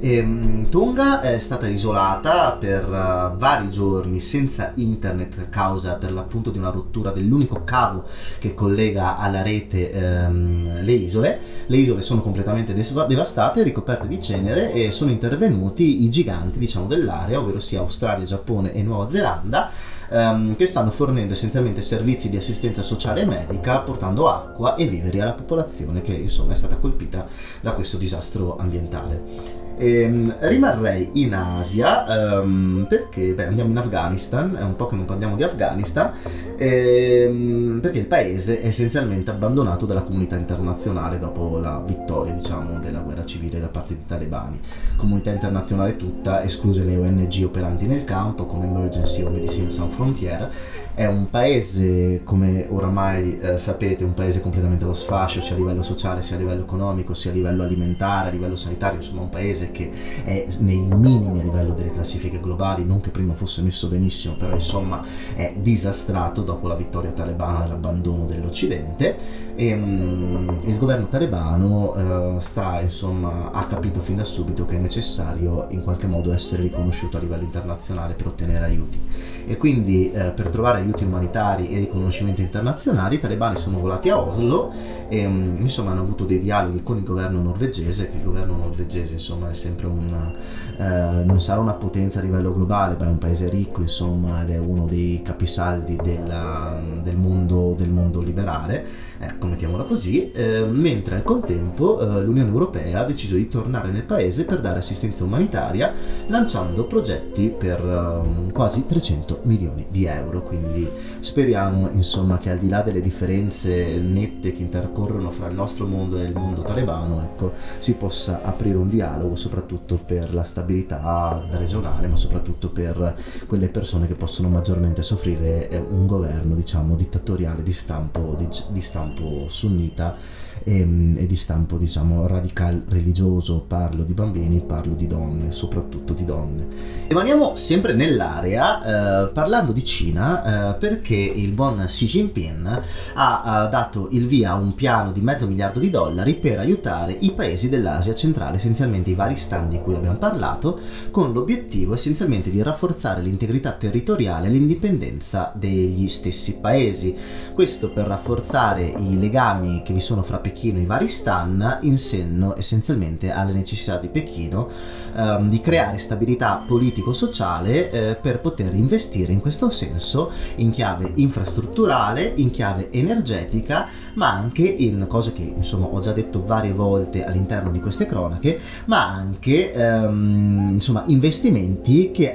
E, ehm, Tonga è stata isolata per uh, vari giorni senza internet a causa per l'appunto di una rottura dell'unico cavo che collega alla rete um, le isole. Le isole sono completamente des- devastate, ricoperte di cenere e sono intervenuti i giganti diciamo dell'area, ovvero sia Australia, Giappone e Nuova Zelanda ehm, che stanno fornendo essenzialmente servizi di assistenza sociale e medica, portando acqua e viveri alla popolazione che insomma è stata colpita da questo disastro ambientale. E, ehm, rimarrei in Asia um, perché beh, andiamo in Afghanistan, è un po' che non parliamo di Afghanistan, e, um, perché il paese è essenzialmente abbandonato dalla comunità internazionale dopo la vittoria diciamo, della guerra civile da parte dei talebani. Comunità internazionale tutta, escluse le ONG operanti nel campo come Emergency o Medicine Sans Frontières, è un paese, come oramai eh, sapete, un paese completamente allo sfascio sia a livello sociale, sia a livello economico, sia a livello alimentare, a livello sanitario, insomma un paese che è nei minimi a livello delle classifiche globali, non che prima fosse messo benissimo, però insomma è disastrato dopo la vittoria talebana e l'abbandono dell'Occidente e um, il governo talebano uh, sta, insomma, ha capito fin da subito che è necessario in qualche modo essere riconosciuto a livello internazionale per ottenere aiuti. E quindi uh, per trovare aiuti umanitari e riconoscimento internazionali i talebani sono volati a Oslo e um, insomma hanno avuto dei dialoghi con il governo norvegese che il governo norvegese insomma è sempre un uh, non sarà una potenza a livello globale ma è un paese ricco insomma ed è uno dei capisaldi della, del, mondo, del mondo liberale ecco mettiamola così eh, mentre al contempo eh, l'Unione Europea ha deciso di tornare nel paese per dare assistenza umanitaria lanciando progetti per eh, quasi 300 milioni di euro. Quindi speriamo insomma che al di là delle differenze nette che intercorrono fra il nostro mondo e il mondo talebano ecco, si possa aprire un dialogo soprattutto per la stabilità regionale ma soprattutto per quelle persone che possono maggiormente soffrire eh, un governo diciamo dittatoriale di stampo, di, di stampo sunnita e, ehm, e, di stampo diciamo radical religioso. Parlo di bambini parlo di donne soprattutto di donne. Rimaniamo sempre nell'area eh, parlando di Cina eh, perché il buon Xi Jinping ha, ha dato il via a un piano di mezzo miliardo di dollari per aiutare i paesi dell'Asia centrale essenzialmente i vari stand di cui abbiamo parlato con l'obiettivo essenzialmente di rafforzare l'integrità territoriale e l'indipendenza degli stessi paesi. Questo per rafforzare i legami che vi sono fra Pechino e i vari stan in senno essenzialmente alle necessità di Pechino ehm, di creare stabilità politico-sociale eh, per poter investire in questo senso in chiave infrastrutturale, in chiave energetica, ma anche in cose che insomma ho già detto varie volte all'interno di queste cronache, ma anche ehm, insomma investimenti che,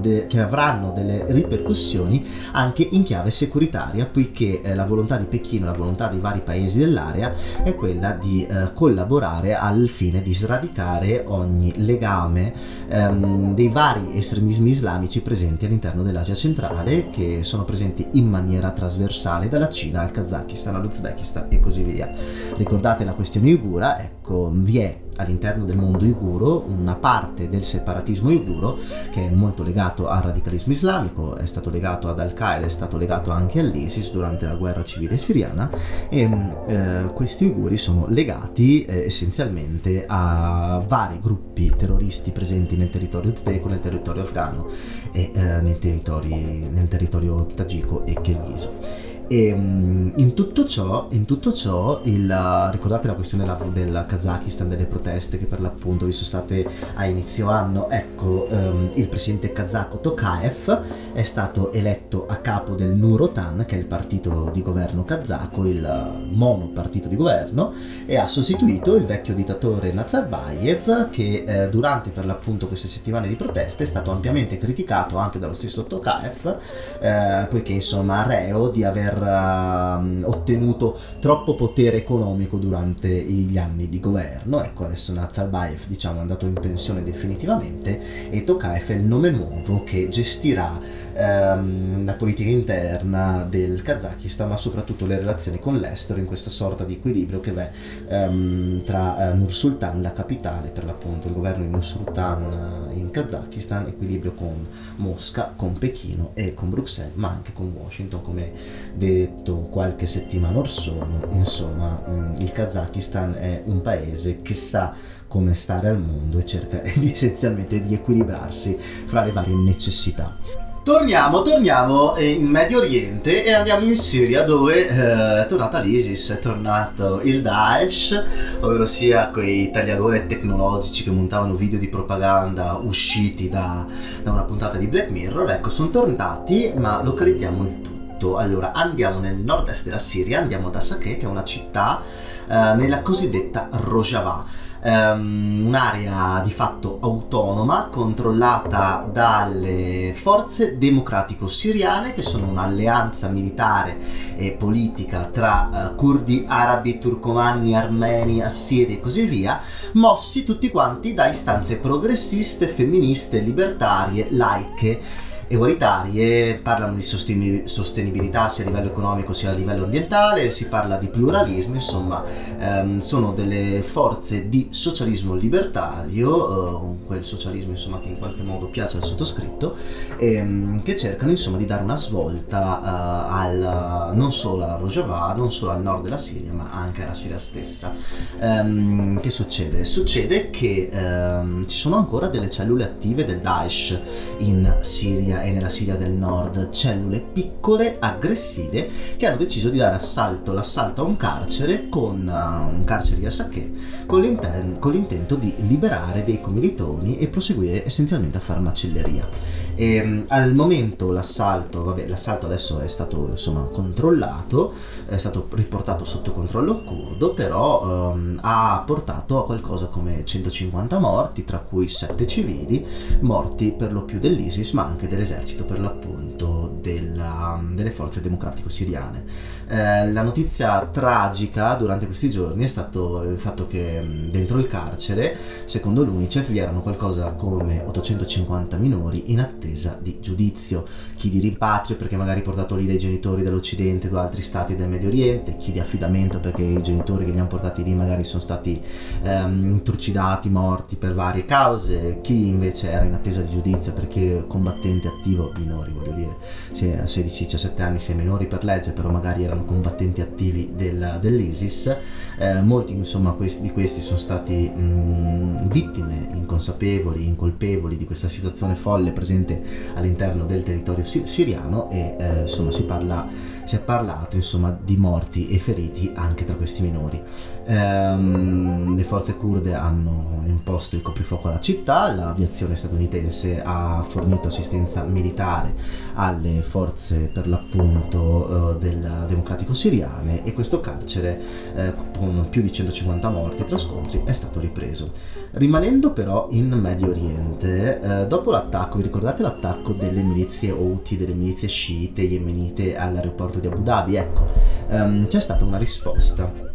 de- che avranno delle ripercussioni anche in chiave securitaria, poiché eh, la volontà di Pechino, la volontà dei vari paesi dell'area è quella di eh, collaborare al fine di sradicare ogni legame ehm, dei vari estremismi islamici presenti all'interno dell'Asia centrale che sono presenti in maniera trasversale dalla Cina al Kazakistan all'Uzbekistan e così via. Ricordate la questione uigura? Ecco, vi è all'interno del mondo uiguro una parte del separatismo uiguro che è molto legato al radicalismo islamico, è stato legato ad Al-Qaeda, è stato legato anche all'ISIS durante la guerra civile siriana e mm, eh, questi uiguri sono legati eh, essenzialmente a vari gruppi terroristi presenti nel territorio uzbeko, nel territorio afghano e eh, nei territori, nel territorio tagiko e kirghizo. E mm, in tutto ciò, in tutto ciò il, ricordate la questione del Kazakistan, delle proteste che per l'appunto vi sono state a inizio anno? Ecco, um, il presidente kazako Tokayev è stato eletto a capo del Nurotan, che è il partito di governo kazako, il monopartito di governo, e ha sostituito il vecchio dittatore Nazarbayev che eh, durante per l'appunto queste settimane di proteste è stato ampiamente criticato anche dallo stesso Tokayev, eh, poiché insomma reo di aver uh, ottenuto troppo potere economico durante gli anni di governo. Ecco, adesso Nazarbayev diciamo, è andato in pensione definitivamente e Tokayev è il nome nuovo che gestirà um, la politica interna del Kazakistan, ma soprattutto le relazioni con l'estero in questa sorta di equilibrio che v'è um, tra uh, Nur Sultan, la capitale, per l'appunto il governo di Nur Sultan uh, in Kazakistan, equilibrio con Mosca, con Pechino e con Bruxelles, ma anche con Washington, come detto qualche settimana or sono, insomma mm, il Kazakistan è un paese che sa come stare al mondo e cerca *laughs* di, essenzialmente di equilibrarsi fra le varie necessità. Torniamo, torniamo in Medio Oriente e andiamo in Siria dove eh, è tornata l'ISIS, è tornato il Daesh, ovvero sia quei tagliagole tecnologici che montavano video di propaganda usciti da, da una puntata di Black Mirror, ecco sono tornati ma localizziamo il tutto. Allora, andiamo nel nord-est della Siria, andiamo ad Asakeh, che è una città eh, nella cosiddetta Rojava. Um, un'area di fatto autonoma controllata dalle forze democratico-siriane che sono un'alleanza militare e politica tra uh, curdi, arabi, turcomanni, armeni, assiri e così via, mossi tutti quanti da istanze progressiste, femministe, libertarie, laiche egualitarie, parlano di sostenibilità sia a livello economico sia a livello ambientale, si parla di pluralismo, insomma ehm, sono delle forze di socialismo libertario, eh, quel socialismo insomma che in qualche modo piace al sottoscritto, ehm, che cercano insomma di dare una svolta eh, al, non solo a Rojava, non solo al nord della Siria, ma anche alla Siria stessa. Ehm, che succede? Succede che ehm, ci sono ancora delle cellule attive del Daesh in Siria e nella Siria del Nord, cellule piccole, aggressive, che hanno deciso di dare assalto, l'assalto a un carcere, con uh, un carcere di Assaké, con, l'inten- con l'intento di liberare dei commilitoni e proseguire essenzialmente a fare macelleria. E, um, al momento l'assalto, vabbè, l'assalto adesso è stato insomma controllato, è stato riportato sotto controllo curdo, però um, ha portato a qualcosa come 150 morti, tra cui 7 civili, morti per lo più dell'ISIS, ma anche delle dell'esercito per l'appunto della, delle forze democratico-siriane. Eh, la notizia tragica durante questi giorni è stato il fatto che dentro il carcere, secondo l'UNICEF, vi erano qualcosa come 850 minori in attesa di giudizio, chi di rimpatrio perché magari portato lì dai genitori dell'Occidente o da altri stati del Medio Oriente, chi di affidamento perché i genitori che li hanno portati lì magari sono stati ehm, trucidati, morti per varie cause, chi invece era in attesa di giudizio perché combattente attivo, minori voglio dire, se a 16-17 anni è minori per legge, però magari erano combattenti attivi del, dell'ISIS, eh, molti insomma questi, di questi sono stati mh, vittime inconsapevoli, incolpevoli di questa situazione folle presente all'interno del territorio siriano e eh, insomma si parla si è parlato insomma di morti e feriti anche tra questi minori. Ehm, le forze kurde hanno imposto il coprifuoco alla città, l'aviazione statunitense ha fornito assistenza militare alle forze per l'appunto eh, del democratico siriane e questo carcere eh, con più di 150 morti tra scontri è stato ripreso. Rimanendo però in Medio Oriente, eh, dopo l'attacco, vi ricordate l'attacco delle milizie Houthi, delle milizie sciite yemenite all'aeroporto di Abu Dhabi? Ecco, ehm, c'è stata una risposta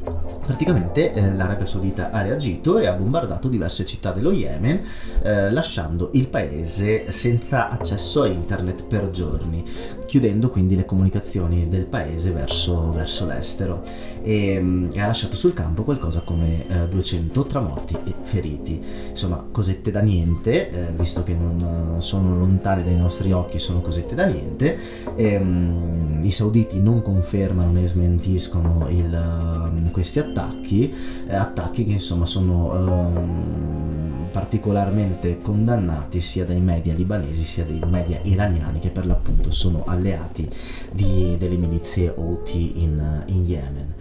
Praticamente eh, l'Arabia Saudita ha reagito e ha bombardato diverse città dello Yemen, eh, lasciando il paese senza accesso a internet per giorni, chiudendo quindi le comunicazioni del paese verso, verso l'estero e, mm, e, ha lasciato sul campo qualcosa come eh, 200 tra morti e feriti. Insomma, cosette da niente, eh, visto che non sono lontane dai nostri occhi, sono cosette da niente. E, um, I sauditi non confermano né smentiscono il, uh, questi attacchi, eh, attacchi che insomma sono... Um, particolarmente condannati sia dai media libanesi sia dai media iraniani che per l'appunto sono alleati di, delle milizie Houthi in, in Yemen.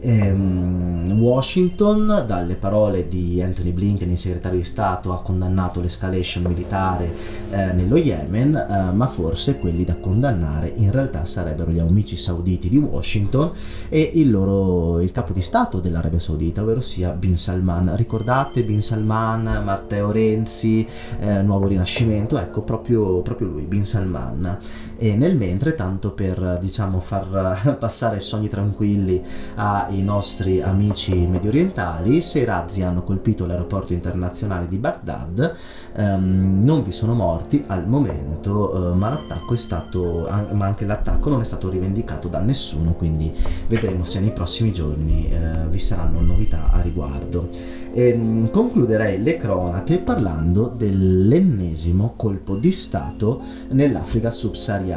Ehm, Washington, dalle parole di Anthony Blinken, il segretario di Stato, ha condannato l'escalation militare eh, nello Yemen, eh, ma forse quelli da condannare in realtà sarebbero gli amici sauditi di Washington e il, loro, il capo di Stato dell'Arabia Saudita, ovvero sia Bin Salman. Ricordate Bin Salman, Matteo Renzi, eh, Nuovo Rinascimento? Ecco, proprio, proprio lui, Bin Salman. E nel mentre, tanto per diciamo far *laughs* passare sogni tranquilli a i nostri amici medio orientali, sei razzi hanno colpito l'aeroporto internazionale di Baghdad, um, non vi sono morti al momento, uh, ma l'attacco è stato, ma anche l'attacco non è stato rivendicato da nessuno, quindi vedremo se nei prossimi giorni uh, vi saranno novità a riguardo. E, um, concluderei le cronache parlando dell'ennesimo colpo di Stato nell'Africa subsahariana.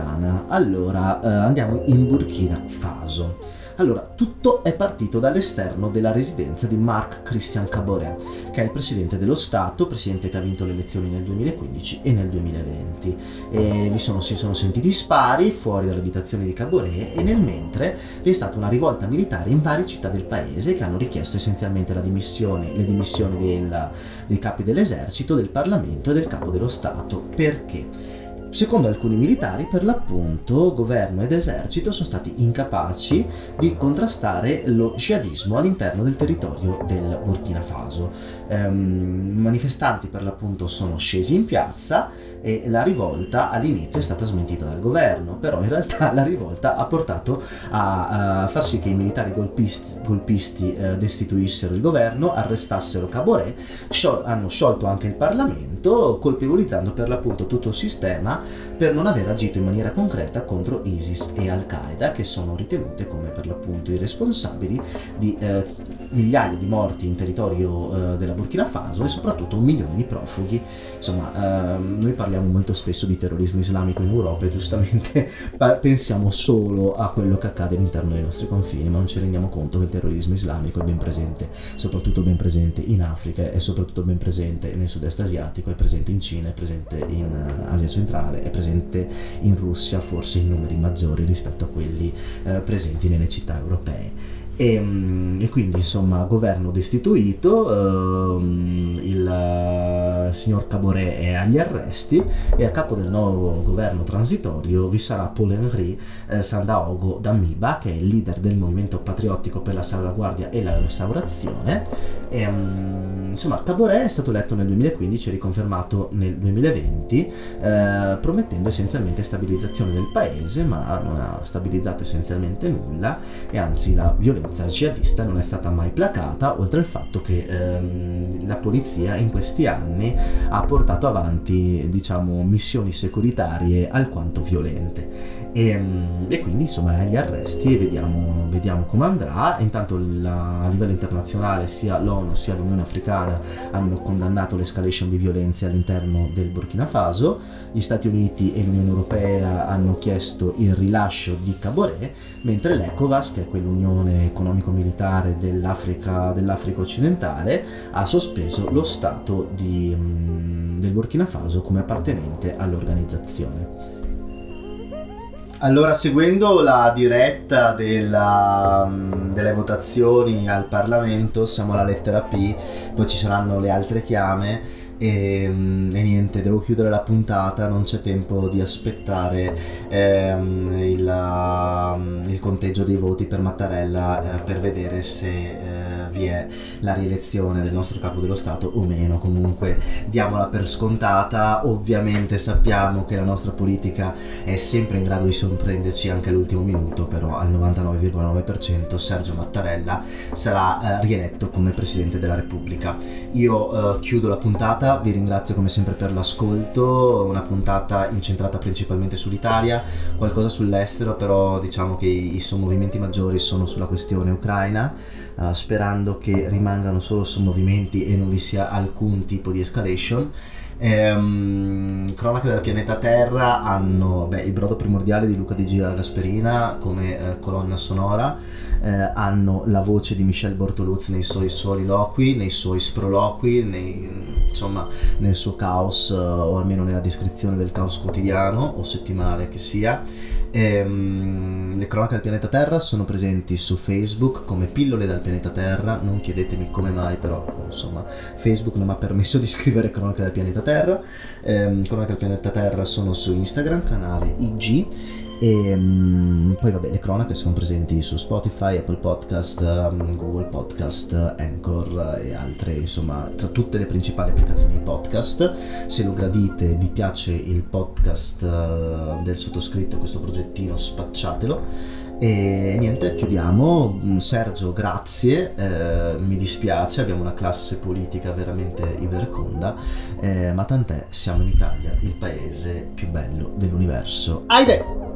Allora, uh, andiamo in Burkina Faso. Allora, tutto è partito dall'esterno della residenza di Marc Christian Caboret, che è il presidente dello Stato, presidente che ha vinto le elezioni nel 2015 e nel 2020. E vi sono, si sono sentiti spari fuori dall'abitazione di Caboret e nel mentre vi è stata una rivolta militare in varie città del paese che hanno richiesto essenzialmente le dimissioni del, dei capi dell'esercito, del Parlamento e del capo dello Stato. Perché? Secondo alcuni militari, per l'appunto, governo ed esercito sono stati incapaci di contrastare lo jihadismo all'interno del territorio del Burkina Faso. Ehm, manifestanti per l'appunto sono scesi in piazza e la rivolta all'inizio è stata smentita dal governo, però in realtà *laughs* la rivolta ha portato a, a far sì che i militari golpisti, golpisti eh, destituissero il governo, arrestassero Caboret, sciol- hanno sciolto anche il Parlamento, colpevolizzando per l'appunto tutto il sistema per non aver agito in maniera concreta contro ISIS e Al-Qaeda, che sono ritenute come per l'appunto i responsabili di eh, migliaia di morti in territorio eh, della Burkina Faso e soprattutto un milione di profughi. Insomma, ehm, noi parliamo molto spesso di terrorismo islamico in Europa e giustamente *laughs* pensiamo solo a quello che accade all'interno dei nostri confini, ma non ci rendiamo conto che il terrorismo islamico è ben presente, soprattutto ben presente in Africa, è soprattutto ben presente nel sud-est asiatico, è presente in Cina, è presente in uh, Asia centrale, è presente in Russia, forse in numeri maggiori rispetto a quelli uh, presenti nelle città europee. E, mm, e, quindi insomma governo destituito, ehm, il uh, signor Caboret è agli arresti e a capo del nuovo governo transitorio vi sarà Paul-Henri eh, Sandaogo Damiba che è il leader del movimento patriottico per la salvaguardia e la restaurazione. E, um, insomma Caboret è stato eletto nel 2015 e riconfermato nel 2020 eh, promettendo essenzialmente stabilizzazione del paese ma non ha stabilizzato essenzialmente nulla e anzi la violenza violenza jihadista non è stata mai placata, oltre al fatto che ehm, la polizia in questi anni ha portato avanti diciamo, missioni securitarie alquanto violente. E, ehm, e, quindi insomma agli arresti vediamo, vediamo come andrà. Intanto la, a livello internazionale sia l'ONU sia l'Unione Africana hanno condannato l'escalation di violenze all'interno del Burkina Faso. Gli Stati Uniti e l'Unione Europea hanno chiesto il rilascio di Caboret mentre l'ECOVAS che è quell'unione economico-militare dell'Africa, dell'Africa occidentale ha sospeso lo stato di, mm, del Burkina Faso come appartenente all'organizzazione allora, seguendo la diretta della, mm, delle votazioni al Parlamento, siamo alla lettera P, poi ci saranno le altre chiame e, mm, e, niente, devo chiudere la puntata, non c'è tempo di aspettare ehm, il, il, conteggio dei voti per Mattarella eh, per vedere se eh, vi è la rielezione del nostro capo dello Stato o meno. Comunque diamola per scontata, ovviamente sappiamo che la nostra politica è sempre in grado di sorprenderci anche all'ultimo minuto, però al 99,9% Sergio Mattarella sarà eh, rieletto come Presidente della Repubblica. Io eh, chiudo la puntata vi ringrazio come sempre per l'ascolto, una puntata incentrata principalmente sull'Italia, qualcosa sull'estero, però diciamo che i, sommovimenti maggiori sono sulla questione ucraina, uh, sperando che rimangano solo sommovimenti e non vi sia alcun tipo di escalation. Ehm, cronache del pianeta Terra hanno beh, il brodo primordiale di Luca Di Gira Gasperina come eh, colonna sonora, eh, hanno la voce di Michel Bortoluz nei suoi soliloqui, nei suoi sproloqui, nei, insomma nel suo caos eh, o almeno nella descrizione del caos quotidiano o settimanale che sia. Ehm, le cronache del pianeta Terra sono presenti su Facebook come pillole dal pianeta Terra, non chiedetemi come mai però insomma Facebook non mi ha permesso di scrivere cronache del pianeta Terra. Ehm, cronache del pianeta Terra sono su Instagram, canale IG e um, poi vabbè, le cronache sono presenti su Spotify, Apple Podcast, um, Google Podcast, Anchor e altre, insomma, tra tutte le principali applicazioni di podcast. Se lo gradite, vi piace il podcast uh, del sottoscritto, questo progettino, spacciatelo. E niente, chiudiamo. Mm, Sergio, grazie. Eh, mi dispiace, abbiamo una classe politica veramente iberconda, eh, ma tant'è, siamo in Italia, il paese più bello dell'universo. Aide!